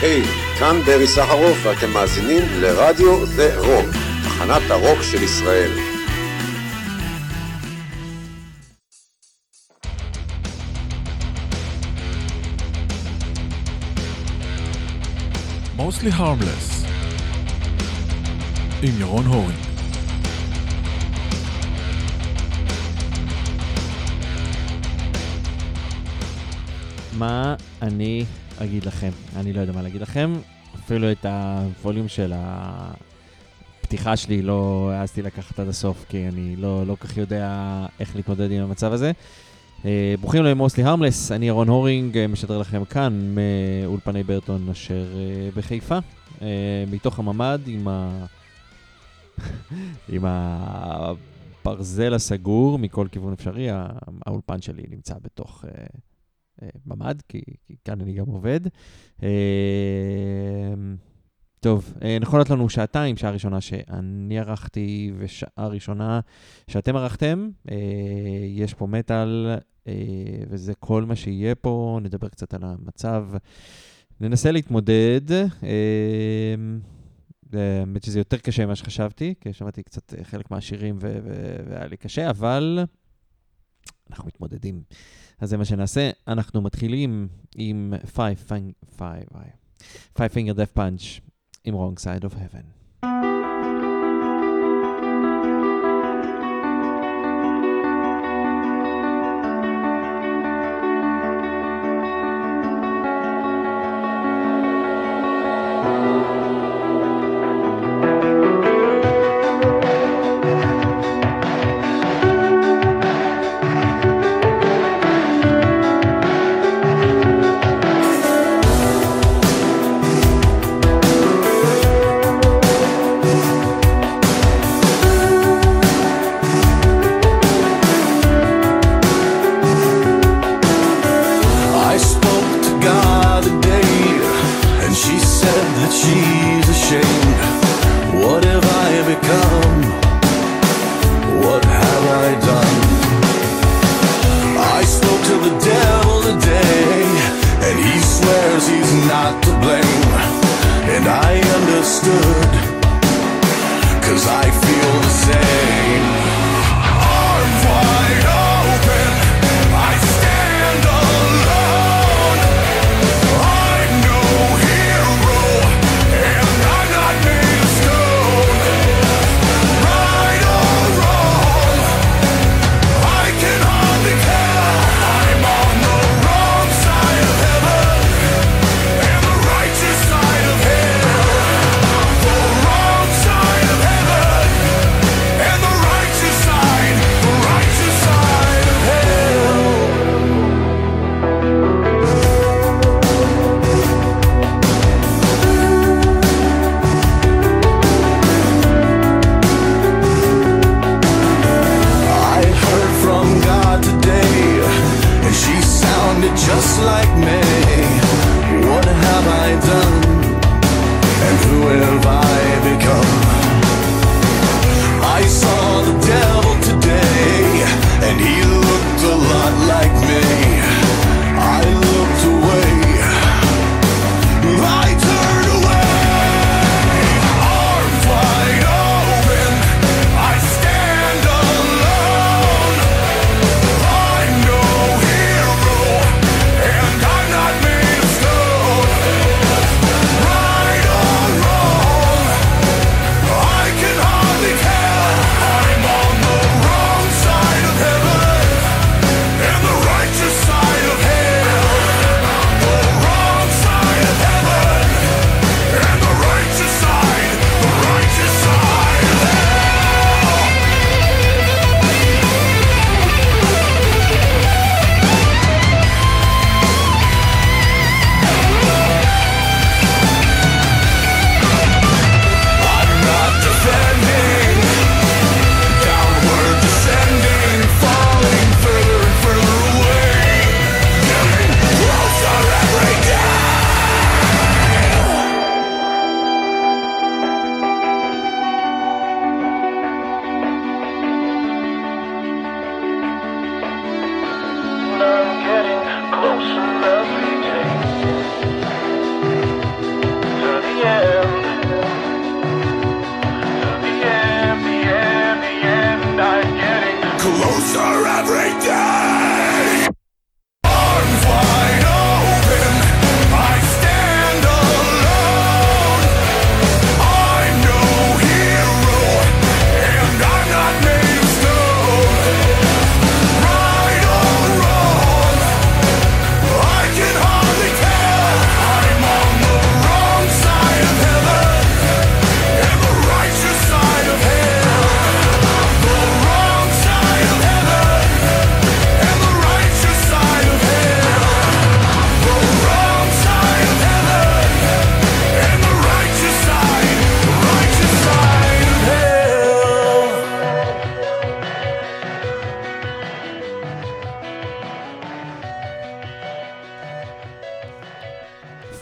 היי, hey, כאן ברי סחרוף ואתם מאזינים לרדיו זה רוק, תחנת הרוק של ישראל. Mostly Harmless עם ירון הורינג מה אני אגיד לכם? אני לא יודע מה להגיד לכם. אפילו את הווליום של הפתיחה שלי לא העזתי לקחת עד הסוף, כי אני לא, לא כך יודע איך להתמודד עם המצב הזה. Uh, ברוכים לבאים מוסלי הרמלס, אני ירון הורינג, uh, משדר לכם כאן מאולפני ברטון אשר uh, בחיפה, מתוך הממ"ד עם, ה... עם הברזל הסגור מכל כיוון אפשרי, האולפן שלי נמצא בתוך... Uh, אה, ממ"ד, כי, כי כאן אני גם עובד. אה, טוב, אה, נכונות לנו שעתיים, שעה ראשונה שאני ערכתי ושעה ראשונה שאתם ערכתם. יש פה מטאל, וזה כל מה שיהיה פה. נדבר קצת על המצב. ננסה להתמודד. האמת שזה יותר קשה ממה שחשבתי, כי שמעתי קצת חלק מהשירים והיה לי קשה, אבל אנחנו מתמודדים. אז זה מה שנעשה. אנחנו מתחילים עם Five, five, five Finger Death Punch עם Wrong Side of Heaven.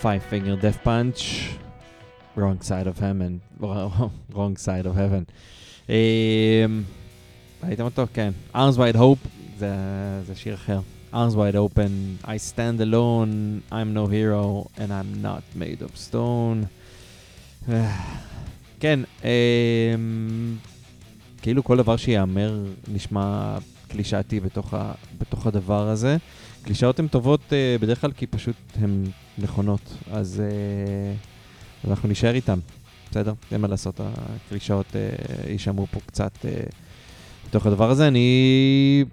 Five Finger Death Punch, Wrong Side of Heaven, Wrong Side of Heaven. אמ, ראיתם אותו? כן. Arms Wide Hope, זה, זה שיר אחר. Arms Wide Open, I stand alone, I'm no hero, and I'm not made of stone. כן, אמ, כאילו כל דבר שיאמר נשמע קלישאתי בתוך, בתוך הדבר הזה. קלישאות הן טובות uh, בדרך כלל כי פשוט הן נכונות, אז uh, אנחנו נשאר איתן, בסדר? אין מה לעשות, הקלישאות uh, יישמעו פה קצת uh, בתוך הדבר הזה. אני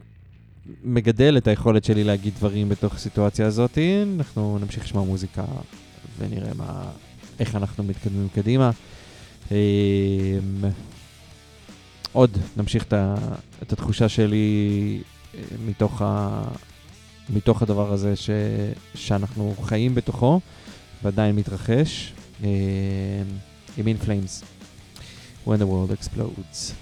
מגדל את היכולת שלי להגיד דברים בתוך הסיטואציה הזאת. אנחנו נמשיך לשמוע מוזיקה ונראה מה, איך אנחנו מתקדמים קדימה. Um, עוד נמשיך את התחושה שלי מתוך, ה, מתוך הדבר הזה ש, שאנחנו חיים בתוכו ועדיין מתרחש. עם In Flames, When the World Explodes.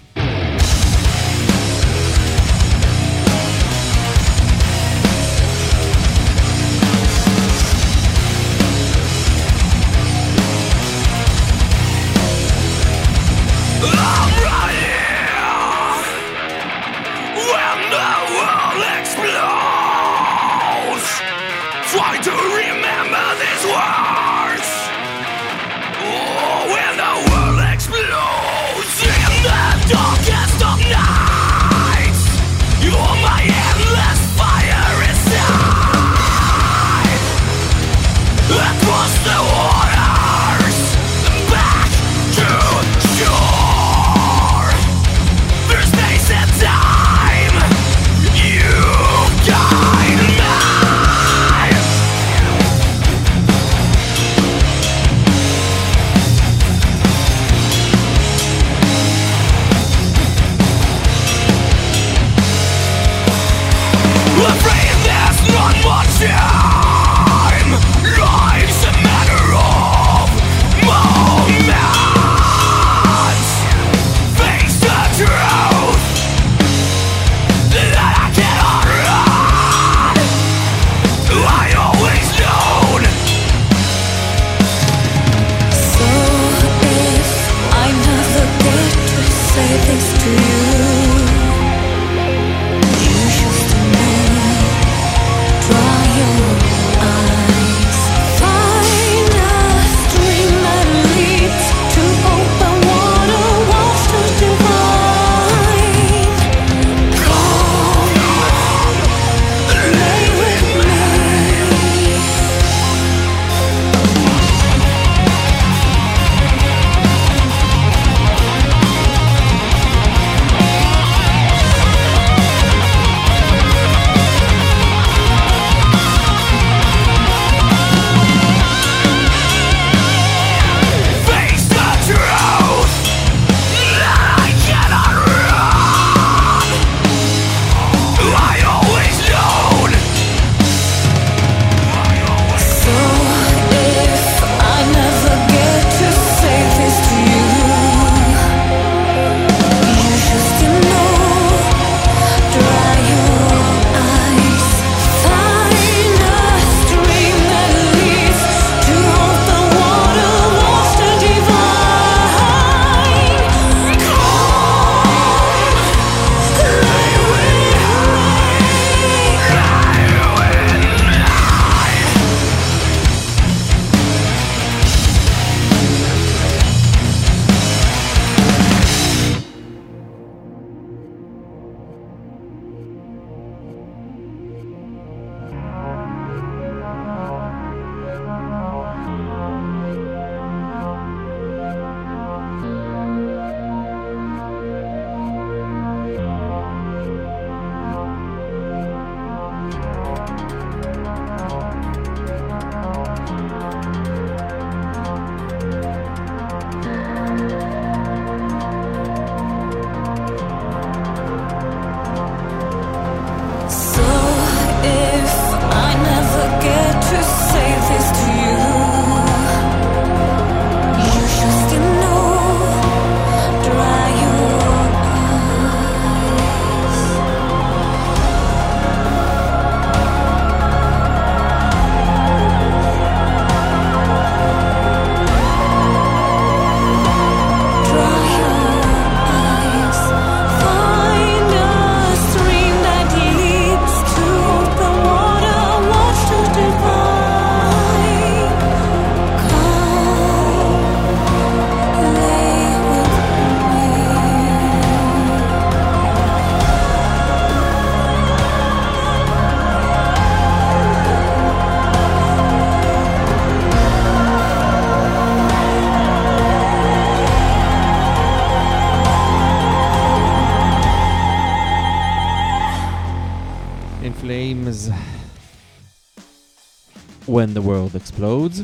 When the World Explodes.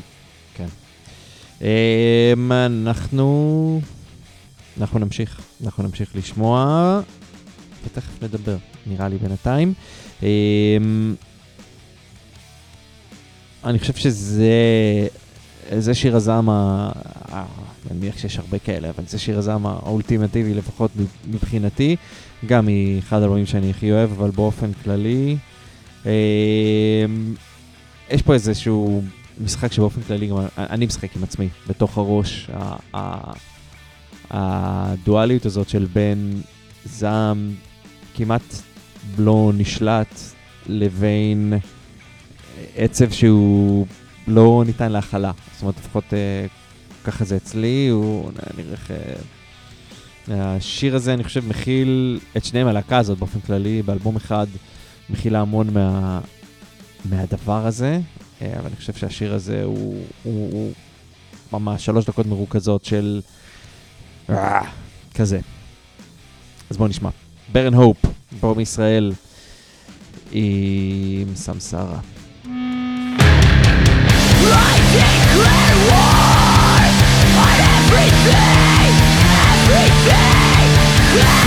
כן. Um, אנחנו... אנחנו נמשיך, אנחנו נמשיך לשמוע, ותכף נדבר, נראה לי בינתיים. Um, אני חושב שזה זה שיר הזעם, אני מניח שיש הרבה כאלה, אבל זה שיר הזעם האולטימטיבי לפחות מבחינתי, גם מאחד הדברים שאני הכי אוהב, אבל באופן כללי, אמ, יש פה איזשהו משחק שבאופן כללי גם אני משחק עם עצמי, בתוך הראש, הדואליות הזאת של בין זעם כמעט לא נשלט לבין עצב שהוא לא ניתן להכלה. זאת אומרת, לפחות אה, ככה זה אצלי, הוא נראה. אה, השיר הזה, אני חושב, מכיל את שניהם, הלהקה הזאת באופן כללי, באלבום אחד, מכילה המון מה, מהדבר הזה, אה, אבל אני חושב שהשיר הזה הוא, הוא, הוא ממש שלוש דקות מרוכזות של... אה, כזה. אז בואו נשמע. ברן הופ, פה מישראל, עם סמסרה. I everything, everything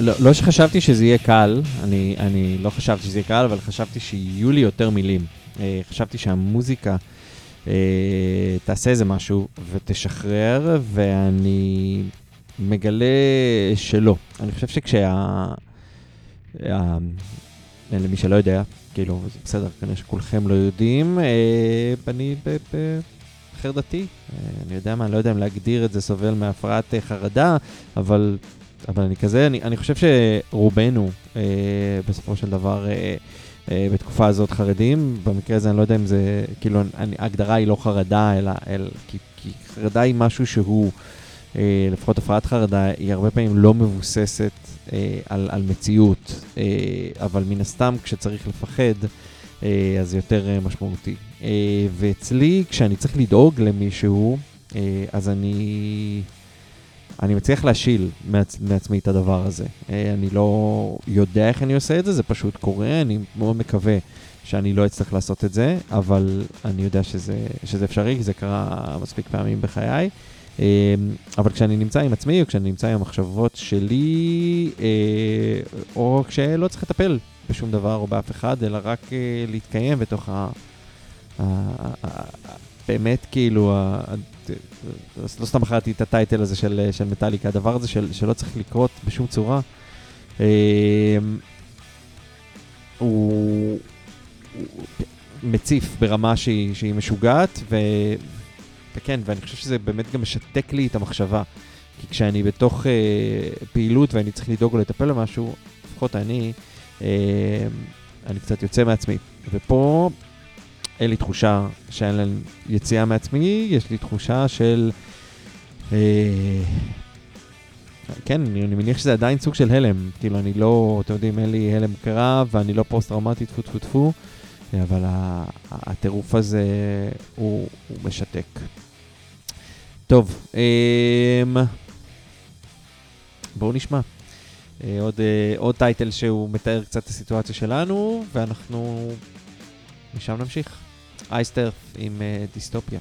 לא, לא שחשבתי שזה יהיה קל, אני, אני לא חשבתי שזה יהיה קל, אבל חשבתי שיהיו לי יותר מילים. אה, חשבתי שהמוזיקה אה, תעשה איזה משהו ותשחרר, ואני מגלה שלא. אני חושב שכשה... למי שלא יודע, כאילו, זה בסדר, כנראה שכולכם לא יודעים, אני בחרדתי, אני יודע מה, אני לא יודע אם להגדיר את זה סובל מהפרעת חרדה, אבל אבל אני כזה, אני, אני חושב שרובנו אה, בסופו של דבר אה, אה, בתקופה הזאת חרדים, במקרה הזה אני לא יודע אם זה, כאילו, אני, ההגדרה היא לא חרדה, אלא, אל, כי, כי חרדה היא משהו שהוא, אה, לפחות הפרעת חרדה, היא הרבה פעמים לא מבוססת אה, על, על מציאות, אה, אבל מן הסתם כשצריך לפחד, אה, אז זה יותר אה, משמעותי. אה, ואצלי, כשאני צריך לדאוג למישהו, אה, אז אני... אני מצליח להשיל מעצ... מעצמי את הדבר הזה. אה, אני לא יודע איך אני עושה את זה, זה פשוט קורה, אני מאוד מקווה שאני לא אצטרך לעשות את זה, אבל אני יודע שזה, שזה אפשרי, כי זה קרה מספיק פעמים בחיי. אה, אבל כשאני נמצא עם עצמי, או כשאני נמצא עם המחשבות שלי, אה, או כשלא צריך לטפל בשום דבר או באף אחד, אלא רק להתקיים בתוך ה... באמת כאילו, לא סתם בחרתי את הטייטל הזה של, של מטאליקה, הדבר הזה של, שלא צריך לקרות בשום צורה, אה, הוא, הוא מציף ברמה שהיא, שהיא משוגעת, ו, וכן, ואני חושב שזה באמת גם משתק לי את המחשבה. כי כשאני בתוך אה, פעילות ואני צריך לדאוג או לטפל במשהו, לפחות אני, אה, אני קצת יוצא מעצמי. ופה אין לי תחושה שאין להם יציאה מעצמי, יש לי תחושה של... אה, כן, אני, אני מניח שזה עדיין סוג של הלם. כאילו, אני לא, אתם יודעים, אין לי הלם קרב, ואני לא פוסט-טראומטי, טפו טפו טפו, אבל הטירוף הזה הוא, הוא משתק. טוב, אה, בואו נשמע. אה, עוד, אה, עוד טייטל שהוא מתאר קצת את הסיטואציה שלנו, ואנחנו משם נמשיך. אייסטר עם uh, דיסטופיה.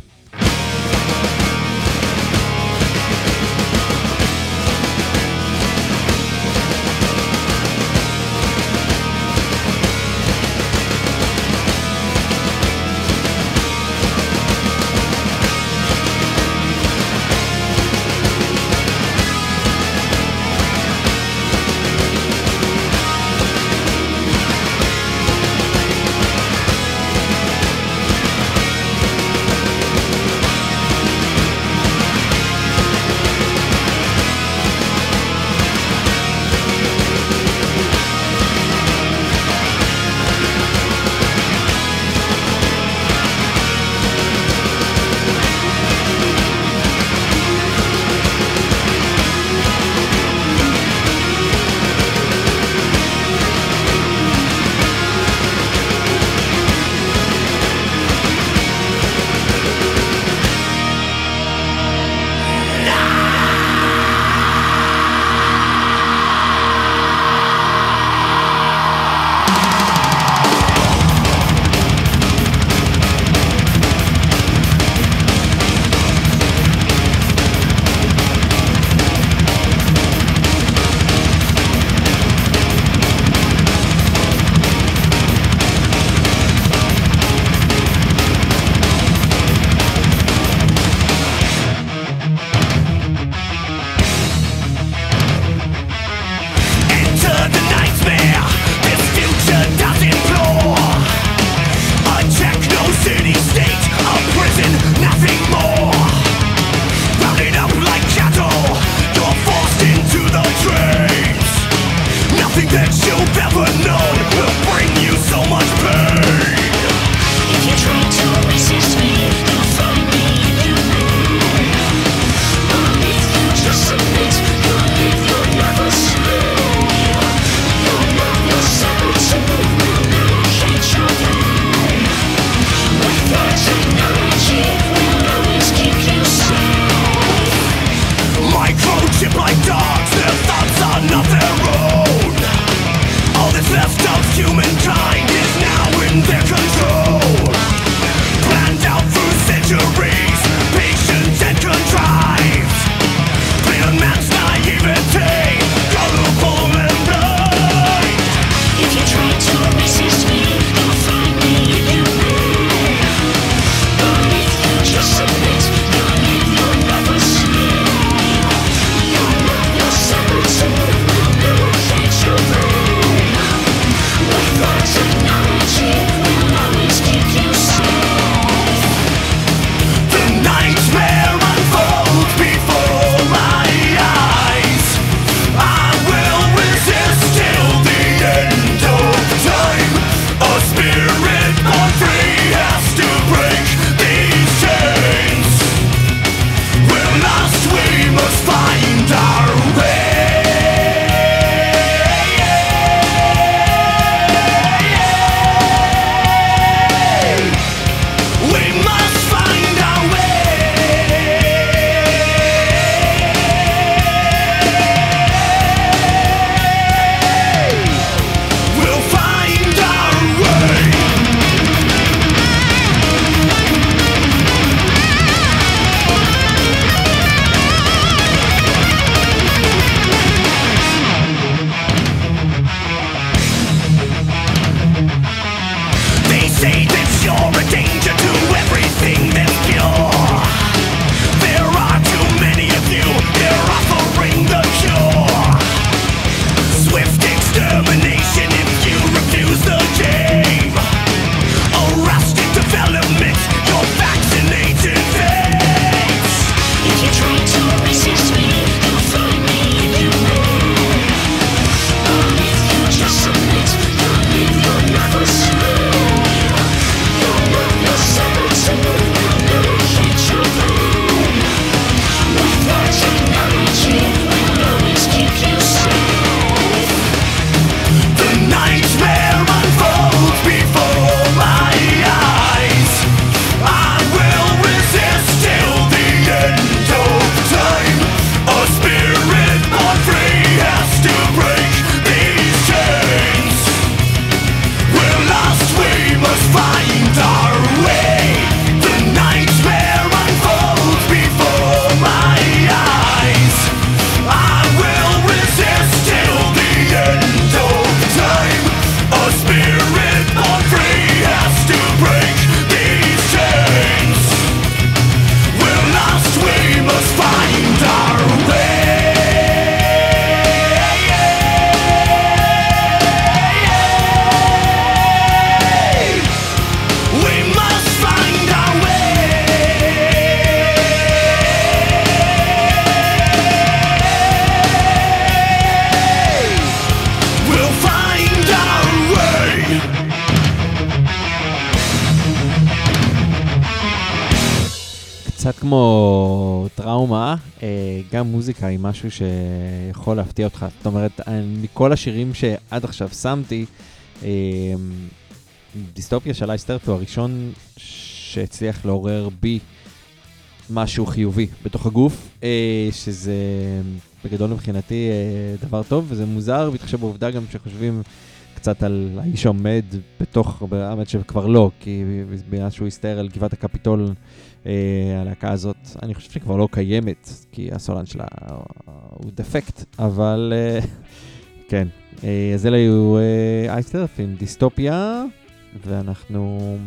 מוזיקה היא משהו שיכול להפתיע אותך. זאת אומרת, מכל השירים שעד עכשיו שמתי, אה, דיסטופיה של אייסטרט הוא הראשון שהצליח לעורר בי משהו חיובי בתוך הגוף, אה, שזה בגדול מבחינתי דבר טוב, וזה מוזר, בהתחשב בעובדה גם שחושבים קצת על האיש עומד בתוך, האמת שכבר לא, כי בגלל שהוא הסתער על גבעת הקפיטול, אה, הלהקה הזאת, אני חושב שכבר לא קיימת, כי הסולן שלה הוא דפקט, אבל אה, כן. אה, אז אלה היו אייסטרף עם דיסטופיה, ואנחנו...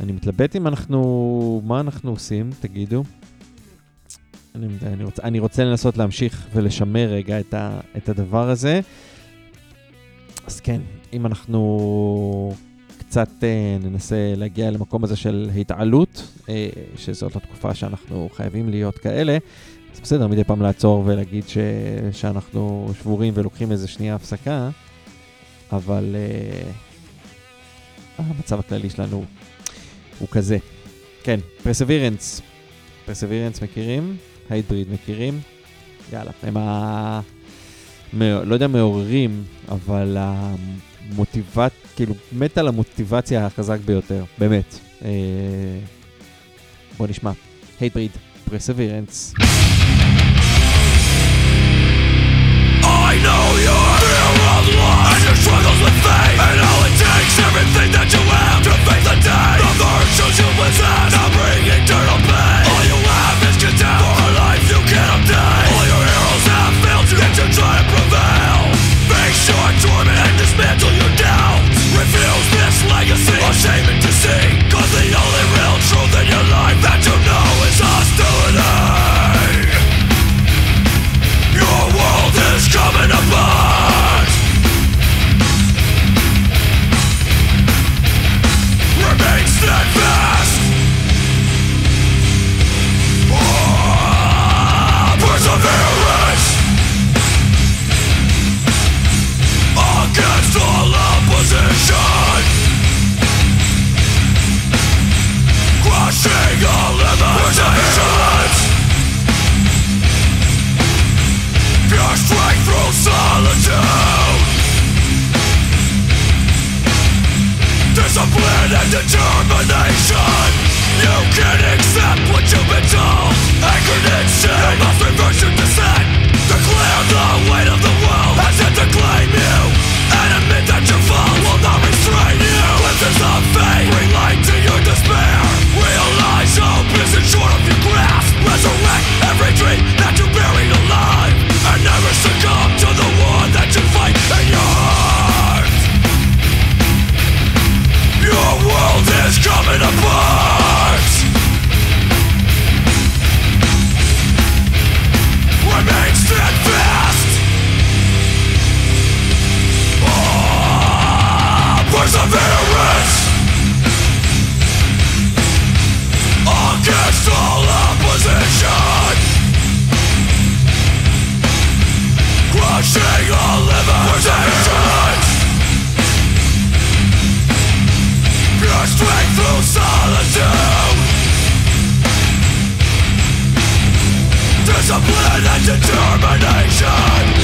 אני מתלבט אם אנחנו... מה אנחנו עושים, תגידו. אני, אני, רוצה, אני רוצה לנסות להמשיך ולשמר רגע את, ה, את הדבר הזה. אז כן, אם אנחנו קצת אה, ננסה להגיע למקום הזה של התעלות, אה, שזאת התקופה שאנחנו חייבים להיות כאלה, אז בסדר, מדי פעם לעצור ולהגיד ש, שאנחנו שבורים ולוקחים איזה שנייה הפסקה, אבל אה, המצב הכללי שלנו הוא כזה. כן, פרסווירנס. פרסווירנס מכירים? הייטבריד מכירים? יאללה, הם ה... לא יודע מעוררים, אבל המוטיבט, כאילו, מת על המוטיבציה החזק ביותר, באמת. אה, בוא נשמע. הייטבריד, פרסווירנס. Everything that you have To face the day The virtues you possess Now bring eternal shame Discipline and determination. You can't accept what you've been told. Anchored in sin. You must reverse your descent. Declare the weight of the world Has yet to claim you. And admit that your fall will not restrain you. Glimpses of fate. Bring light to your despair. Realize hope isn't short of your grasp determination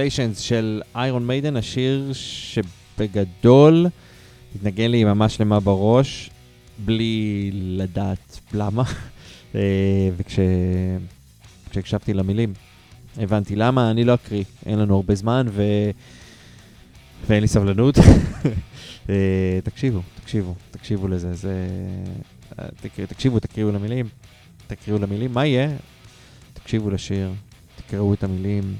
Revelations של איירון מיידן, השיר שבגדול התנגן לי ממש שלמה בראש, בלי לדעת למה. אה, וכשהקשבתי למילים, הבנתי למה, אני לא אקריא, אין לנו הרבה זמן ו... ואין לי סבלנות. אה, תקשיבו, תקשיבו, תקשיבו לזה, זה... תקשיבו, תקריאו למילים, תקריאו למילים, מה יהיה? תקשיבו לשיר, תקראו את המילים.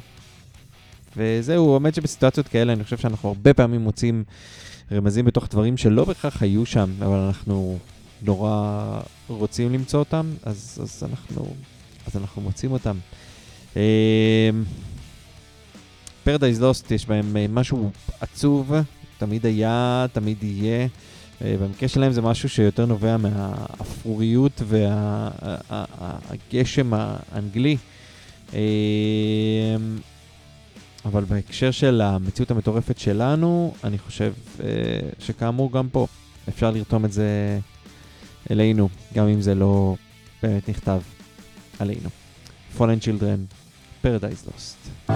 וזהו, האמת שבסיטואציות כאלה אני חושב שאנחנו הרבה פעמים מוצאים רמזים בתוך דברים שלא בהכרח היו שם, אבל אנחנו נורא רוצים למצוא אותם, אז, אז, אנחנו, אז אנחנו מוצאים אותם. פרדייז לוסט יש בהם אה, משהו עצוב, תמיד היה, תמיד יהיה. אה, במקרה שלהם זה משהו שיותר נובע מהאפרוריות והגשם האנגלי. אה, אבל בהקשר של המציאות המטורפת שלנו, אני חושב שכאמור גם פה אפשר לרתום את זה אלינו, גם אם זה לא באמת נכתב עלינו. Fallen Children, Paradise Lost.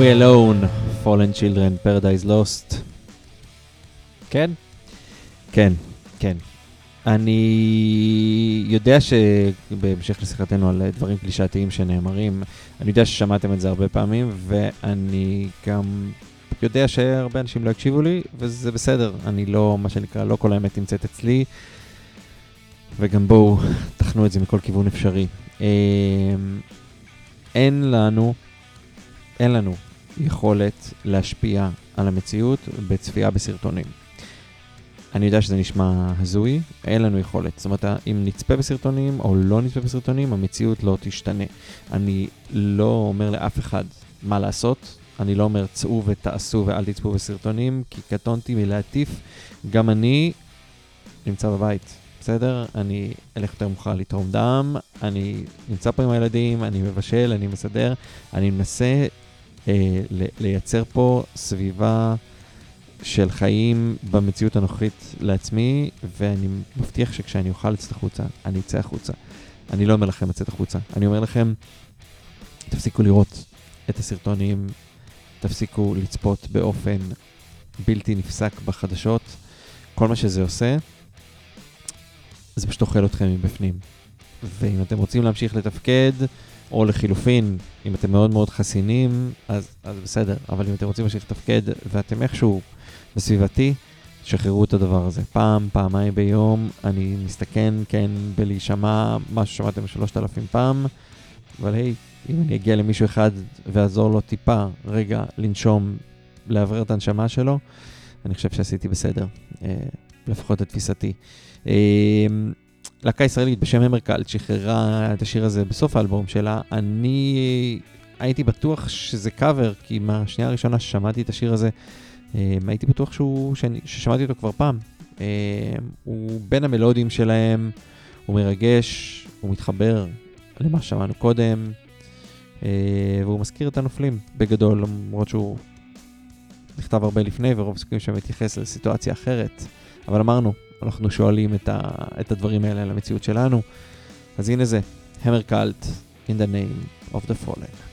Alone, Fallen Children, Paradise Lost. כן? כן, כן. אני יודע שבהמשך לשיחתנו על דברים קלישאתיים שנאמרים, אני יודע ששמעתם את זה הרבה פעמים, ואני גם יודע שהרבה אנשים לא הקשיבו לי, וזה בסדר, אני לא, מה שנקרא, לא כל האמת נמצאת אצלי, וגם בואו, תחנו את זה מכל כיוון אפשרי. אמ, אין לנו, אין לנו יכולת להשפיע על המציאות בצפייה בסרטונים. אני יודע שזה נשמע הזוי, אין לנו יכולת. זאת אומרת, אם נצפה בסרטונים או לא נצפה בסרטונים, המציאות לא תשתנה. אני לא אומר לאף אחד מה לעשות, אני לא אומר צאו ותעשו ואל תצפו בסרטונים, כי קטונתי מלהטיף. גם אני נמצא בבית, בסדר? אני אלך יותר מאוחר לתרום דם, אני נמצא פה עם הילדים, אני מבשל, אני מסדר, אני מנסה אה, לייצר פה סביבה של חיים במציאות הנוכחית לעצמי, ואני מבטיח שכשאני אוכל לצאת החוצה, אני אצא החוצה. אני לא אומר לכם לצאת החוצה, אני אומר לכם, תפסיקו לראות את הסרטונים, תפסיקו לצפות באופן בלתי נפסק בחדשות. כל מה שזה עושה, זה פשוט אוכל אתכם מבפנים. ואם אתם רוצים להמשיך לתפקד, או לחילופין, אם אתם מאוד מאוד חסינים, אז, אז בסדר, אבל אם אתם רוצים להמשיך לתפקד ואתם איכשהו בסביבתי, שחררו את הדבר הזה. פעם, פעמיים ביום, אני מסתכן, כן, בלהישמע מה ששמעתם שלושת אלפים פעם, אבל היי, אם אני אגיע למישהו אחד ואעזור לו טיפה, רגע, לנשום, לאוורר את הנשמה שלו, אני חושב שעשיתי בסדר, אה, לפחות לתפיסתי. אה, להקה ישראלית בשם המרקלט שחררה את השיר הזה בסוף האלבום שלה. אני הייתי בטוח שזה קאבר, כי מהשנייה הראשונה ששמעתי את השיר הזה, אה, הייתי בטוח שהוא, שאני, ששמעתי אותו כבר פעם. אה, הוא בין המלודים שלהם, הוא מרגש, הוא מתחבר למה ששמענו קודם, אה, והוא מזכיר את הנופלים בגדול, למרות שהוא נכתב הרבה לפני, ורוב הסיכויים שם מתייחס לסיטואציה אחרת. אבל אמרנו, אנחנו שואלים את, ה, את הדברים האלה על המציאות שלנו. אז הנה זה, המר קאלט, in the name of the fallen.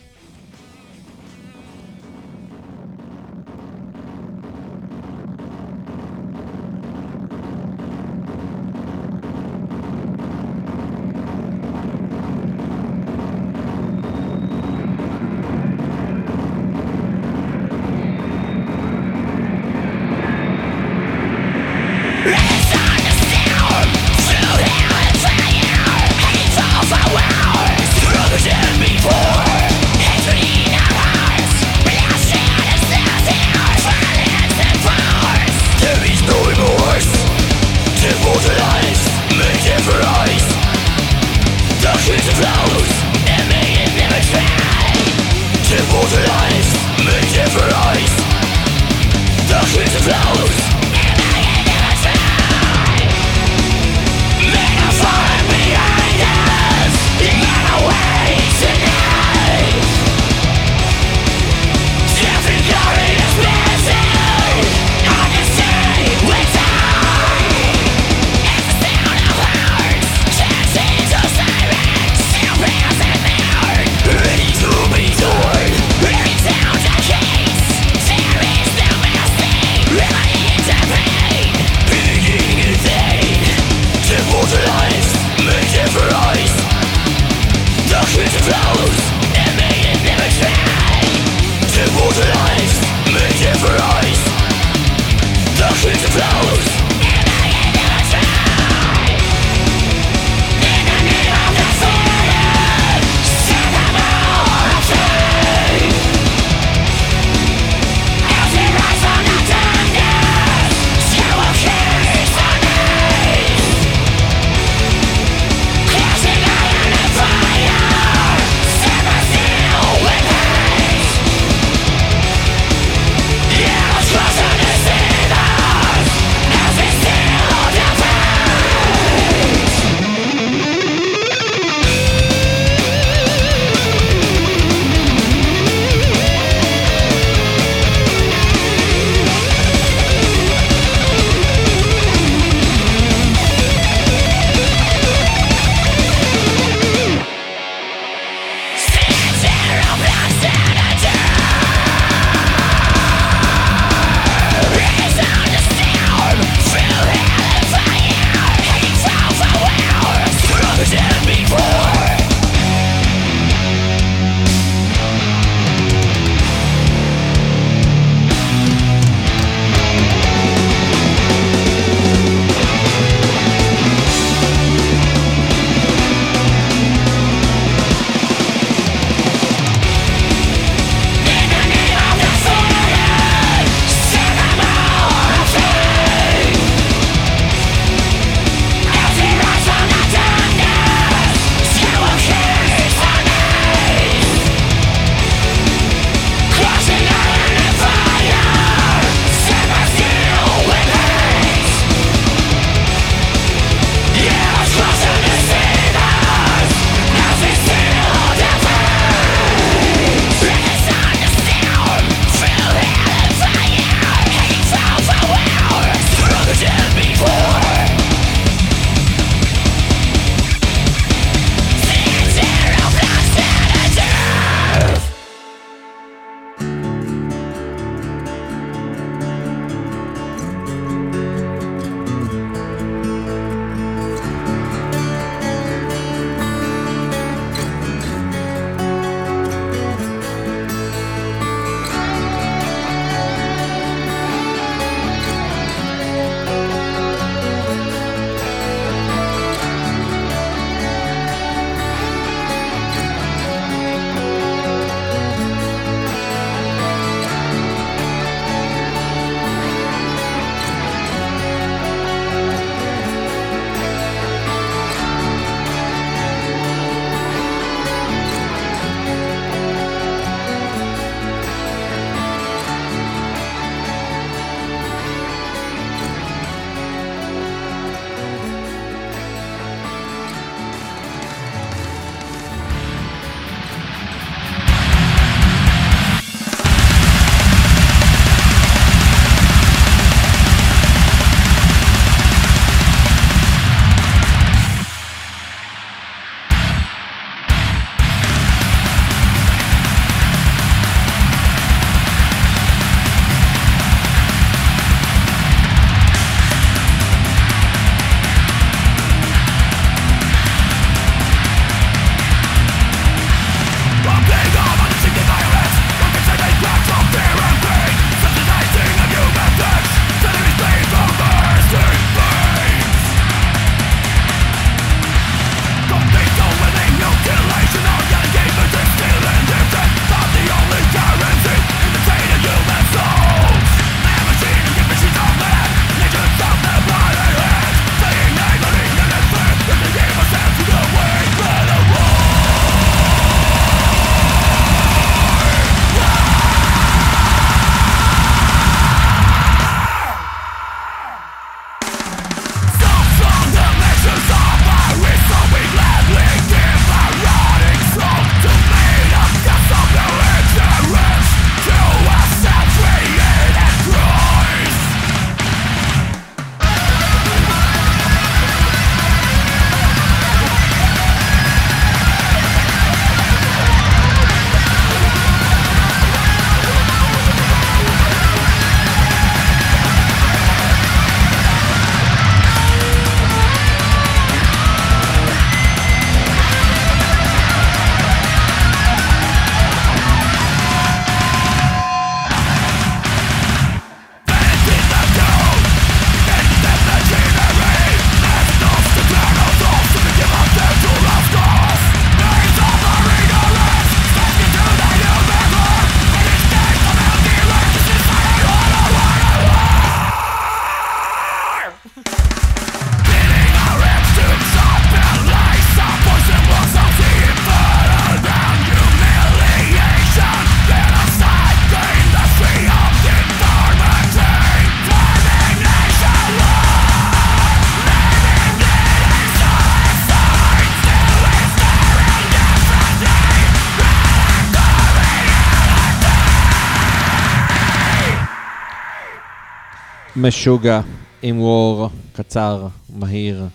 משוגע עם וור, קצר, מהיר,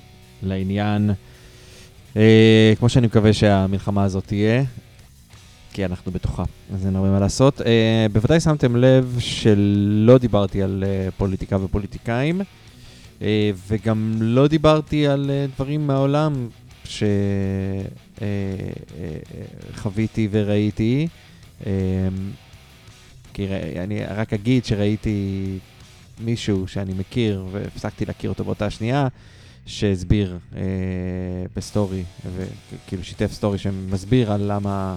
לעניין. אה, כמו שאני מקווה שהמלחמה הזאת תהיה, כי אנחנו בתוכה, אז אין הרבה מה לעשות. אה, בוודאי שמתם לב שלא דיברתי על אה, פוליטיקה ופוליטיקאים, אה, וגם לא דיברתי על אה, דברים מהעולם שחוויתי וראיתי. אה, כי אני רק אגיד שראיתי מישהו שאני מכיר, והפסקתי להכיר אותו באותה שנייה, שהסביר אה, בסטורי, וכאילו שיתף סטורי שמסביר על למה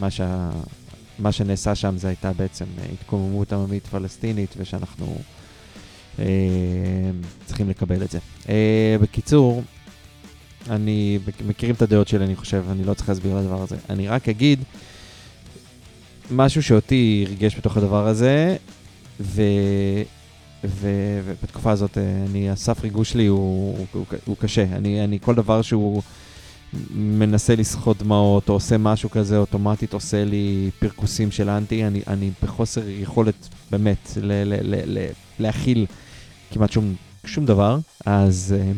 מה, שה, מה שנעשה שם זה הייתה בעצם אה, התקוממות עממית פלסטינית, ושאנחנו אה, צריכים לקבל את זה. אה, בקיצור, אני, מכירים את הדעות שלי, אני חושב, אני לא צריך להסביר על הדבר הזה. אני רק אגיד, משהו שאותי ריגש בתוך הדבר הזה, ו... ובתקופה הזאת, אה, אני, הסף ריגוש שלי הוא, הוא, הוא, קשה. אני, אני כל דבר שהוא מנסה לסחוט דמעות, או עושה משהו כזה, אוטומטית עושה לי פרכוסים של אנטי, אני, אני בחוסר יכולת באמת ל- ל- ל- ל- להכיל כמעט שום, שום דבר. אז אה,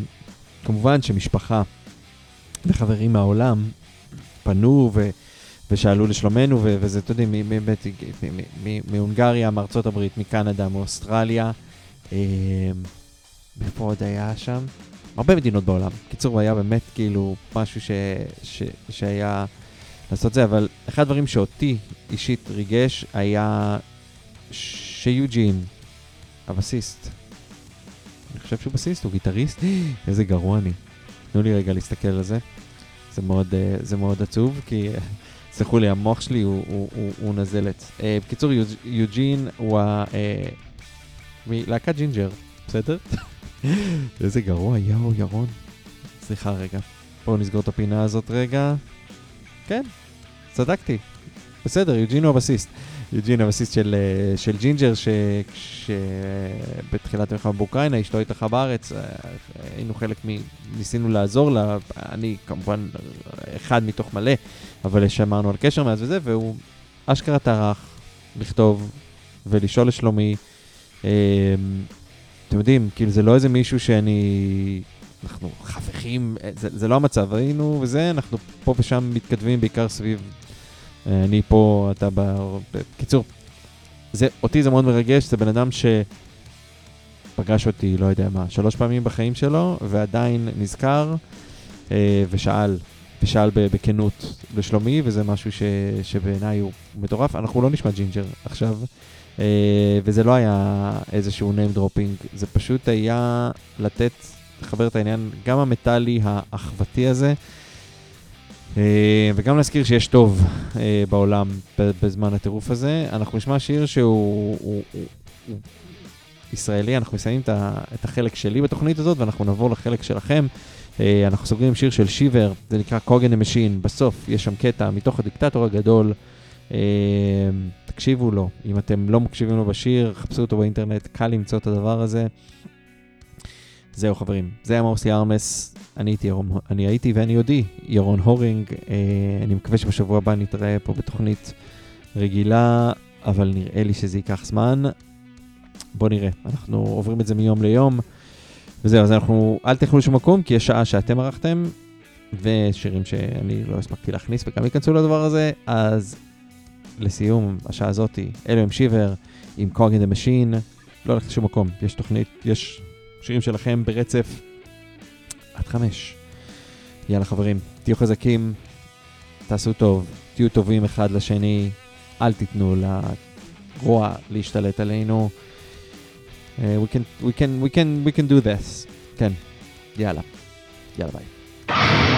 כמובן שמשפחה וחברים מהעולם פנו ו... ושאלו לשלומנו, ו- וזה, אתם יודעים, מהונגריה, מארצות הברית, מקנדה, מאוסטרליה. אה, איפה עוד היה שם? הרבה מדינות בעולם. קיצור, היה באמת כאילו משהו ש- ש- שהיה לעשות זה, אבל אחד הדברים שאותי אישית ריגש היה שיוג'ין, הבסיסט, אני חושב שהוא בסיסט, הוא גיטריסט, איזה גרוע אני. תנו לי רגע להסתכל על זה. זה מאוד, אה, זה מאוד עצוב, כי אה, סלחו לי, המוח שלי הוא, הוא, הוא, הוא נזלת. אה, בקיצור, יוג'- יוג'ין הוא ה... מלהקת ג'ינג'ר, בסדר? איזה גרוע, יואו, ירון. סליחה רגע. בואו נסגור את הפינה הזאת רגע. כן, צדקתי. בסדר, יוג'ין הוא הבסיסט. יוג'ין הבסיסט של, אה, של ג'ינג'ר, שבתחילת המלחמה באוקראינה, אשתו התארחה בארץ, אה, היינו חלק מ... ניסינו לעזור לה, אני כמובן אחד מתוך מלא, אבל שמרנו על קשר מאז וזה, והוא אשכרה טרח לכתוב ולשאול לשלומי. אה, אתם יודעים, כאילו זה לא איזה מישהו שאני... אנחנו חברים, אה, זה, זה לא המצב, היינו וזה, אנחנו פה ושם מתכתבים בעיקר סביב... אה, אני פה, אתה ב... בקיצור, זה, אותי זה מאוד מרגש, זה בן אדם שפגש אותי, לא יודע מה, שלוש פעמים בחיים שלו, ועדיין נזכר אה, ושאל, ושאל בכנות לשלומי, וזה משהו שבעיניי הוא מטורף. אנחנו לא נשמע ג'ינג'ר עכשיו, וזה לא היה איזשהו name dropping, זה פשוט היה לתת, לחבר את העניין, גם המטאלי האחוותי הזה, אה, וגם להזכיר שיש טוב אה, בעולם בזמן הטירוף הזה. אנחנו נשמע שיר שהוא הוא, הוא, הוא ישראלי, אנחנו מסיימים את, החלק שלי בתוכנית הזאת, ואנחנו נעבור לחלק שלכם. אה, אנחנו סוגרים שיר של שיבר, זה נקרא Cog in the Machine. בסוף יש שם קטע מתוך הדיקטטור הגדול. אה, תקשיבו לו, אם אתם לא מקשיבים לו בשיר, חפשו אותו באינטרנט, קל למצוא את הדבר הזה. זהו חברים, זה היה מורסי ארמס, אני הייתי, ירון, אני הייתי ואני יודי, ירון הורינג, אה, אני מקווה שבשבוע הבא נתראה פה בתוכנית רגילה, אבל נראה לי שזה ייקח זמן. בואו נראה, אנחנו עוברים את זה מיום ליום, וזהו, אז אנחנו, אל תלכו לשום מקום, כי יש שעה שאתם ערכתם, ושירים שאני לא הספקתי להכניס וגם ייכנסו לדבר הזה, אז לסיום, השעה הזאתי, אלו הם שיבר עם Cog in the Machine, לא הולך לשום מקום, יש תוכנית, יש שירים שלכם ברצף עד חמש. יאללה חברים, תהיו חזקים, תעשו טוב, תהיו טובים אחד לשני, אל תיתנו לרוע להשתלט עלינו. Uh, we can, we can, we can, we can do this. כן, יאללה. יאללה ביי.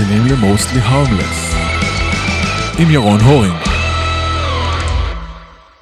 מאזינים למוסטלי הרמלס עם ירון הורינג